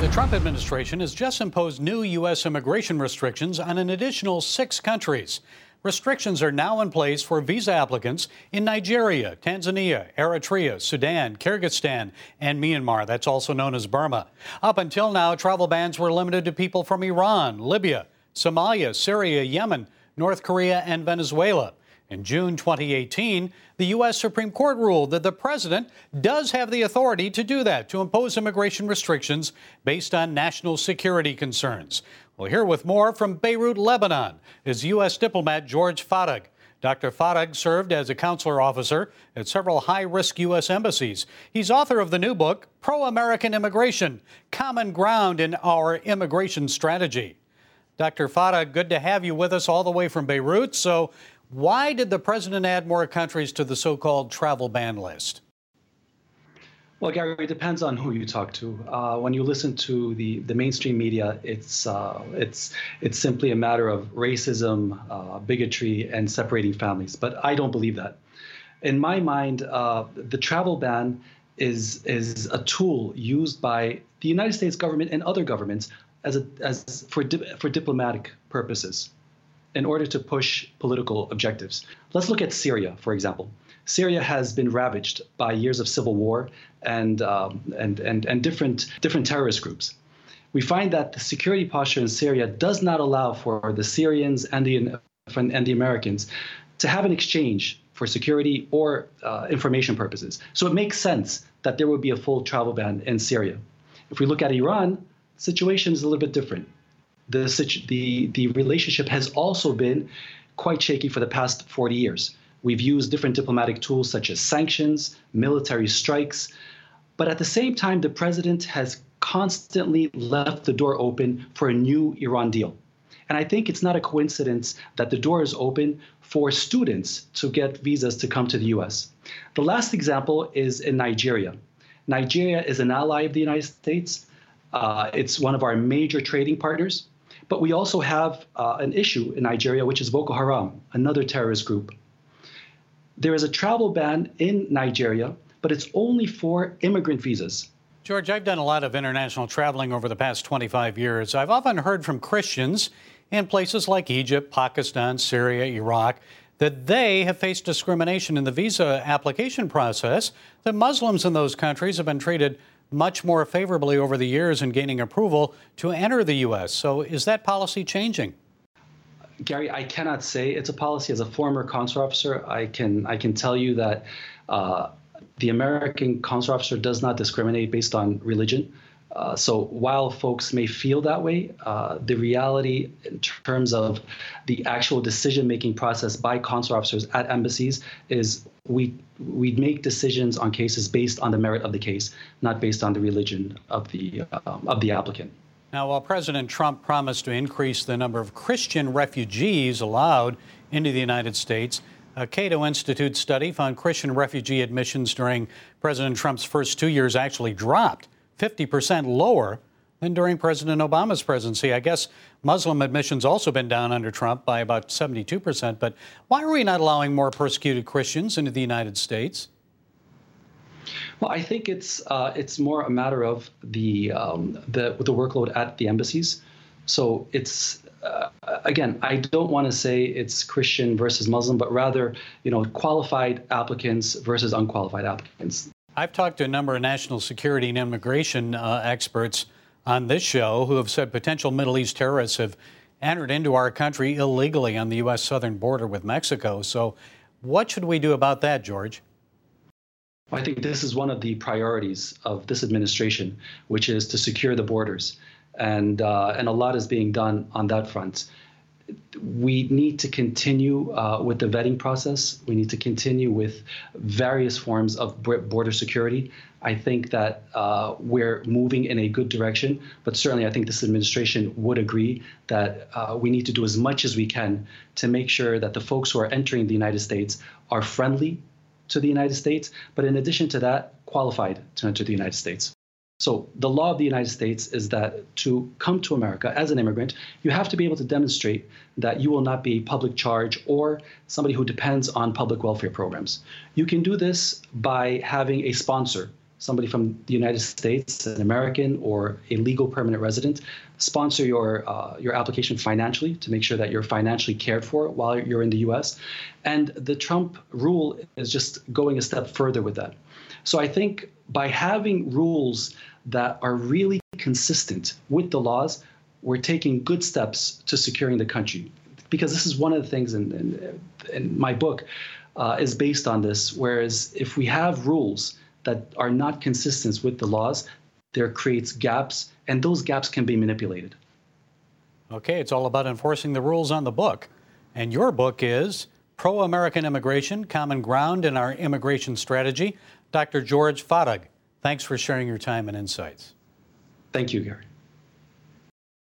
The Trump administration has just imposed new U.S. immigration restrictions on an additional six countries. Restrictions are now in place for visa applicants in Nigeria, Tanzania, Eritrea, Sudan, Kyrgyzstan, and Myanmar. That's also known as Burma. Up until now, travel bans were limited to people from Iran, Libya, Somalia, Syria, Yemen, North Korea, and Venezuela. In June 2018, the U.S. Supreme Court ruled that the president does have the authority to do that, to impose immigration restrictions based on national security concerns. We'll hear with more from Beirut, Lebanon, is U.S. diplomat George Farag. Dr. Farag served as a consular officer at several high risk U.S. embassies. He's author of the new book, Pro American Immigration Common Ground in Our Immigration Strategy. Dr. Farag, good to have you with us all the way from Beirut. So, why did the president add more countries to the so called travel ban list? Well, Gary, it depends on who you talk to. Uh, when you listen to the, the mainstream media, it's uh, it's it's simply a matter of racism, uh, bigotry, and separating families. But I don't believe that. In my mind, uh, the travel ban is is a tool used by the United States government and other governments as a as for di- for diplomatic purposes in order to push political objectives. Let's look at Syria, for example. Syria has been ravaged by years of civil war and, um, and, and, and different, different terrorist groups. We find that the security posture in Syria does not allow for the Syrians and the, and the Americans to have an exchange for security or uh, information purposes. So it makes sense that there would be a full travel ban in Syria. If we look at Iran, the situation is a little bit different the, the, the relationship has also been quite shaky for the past 40 years. We've used different diplomatic tools such as sanctions, military strikes, but at the same time, the president has constantly left the door open for a new Iran deal. And I think it's not a coincidence that the door is open for students to get visas to come to the US. The last example is in Nigeria. Nigeria is an ally of the United States. Uh, it's one of our major trading partners. But we also have uh, an issue in Nigeria, which is Boko Haram, another terrorist group. There is a travel ban in Nigeria, but it's only for immigrant visas. George, I've done a lot of international traveling over the past 25 years. I've often heard from Christians in places like Egypt, Pakistan, Syria, Iraq that they have faced discrimination in the visa application process, that Muslims in those countries have been treated much more favorably over the years in gaining approval to enter the U.S. So is that policy changing? Gary, I cannot say it's a policy. As a former consular officer, I can I can tell you that uh, the American consular officer does not discriminate based on religion. Uh, so while folks may feel that way, uh, the reality in terms of the actual decision-making process by consular officers at embassies is we we make decisions on cases based on the merit of the case, not based on the religion of the uh, of the applicant. Now, while President Trump promised to increase the number of Christian refugees allowed into the United States, a Cato Institute study found Christian refugee admissions during President Trump's first two years actually dropped 50% lower than during President Obama's presidency. I guess Muslim admissions also been down under Trump by about 72%. But why are we not allowing more persecuted Christians into the United States? Well, I think it's uh, it's more a matter of the um, the the workload at the embassies. So it's uh, again, I don't want to say it's Christian versus Muslim, but rather, you know, qualified applicants versus unqualified applicants. I've talked to a number of national security and immigration uh, experts on this show who have said potential Middle East terrorists have entered into our country illegally on the U.S. southern border with Mexico. So, what should we do about that, George? I think this is one of the priorities of this administration, which is to secure the borders, and uh, and a lot is being done on that front we need to continue uh, with the vetting process. We need to continue with various forms of border security. I think that uh, we're moving in a good direction, but certainly I think this administration would agree that uh, we need to do as much as we can to make sure that the folks who are entering the United States are friendly to the United States, but in addition to that, qualified to enter the United States. So the law of the United States is that to come to America as an immigrant, you have to be able to demonstrate that you will not be public charge or somebody who depends on public welfare programs. You can do this by having a sponsor somebody from the United States, an American or a legal permanent resident, sponsor your uh, your application financially to make sure that you're financially cared for while you're in the U.S. And the Trump rule is just going a step further with that. So I think by having rules that are really consistent with the laws, we're taking good steps to securing the country. Because this is one of the things in, in, in my book uh, is based on this. Whereas if we have rules that are not consistent with the laws, there creates gaps, and those gaps can be manipulated. Okay, it's all about enforcing the rules on the book. And your book is Pro American Immigration Common Ground in Our Immigration Strategy. Dr. George Farag, thanks for sharing your time and insights. Thank you, Gary.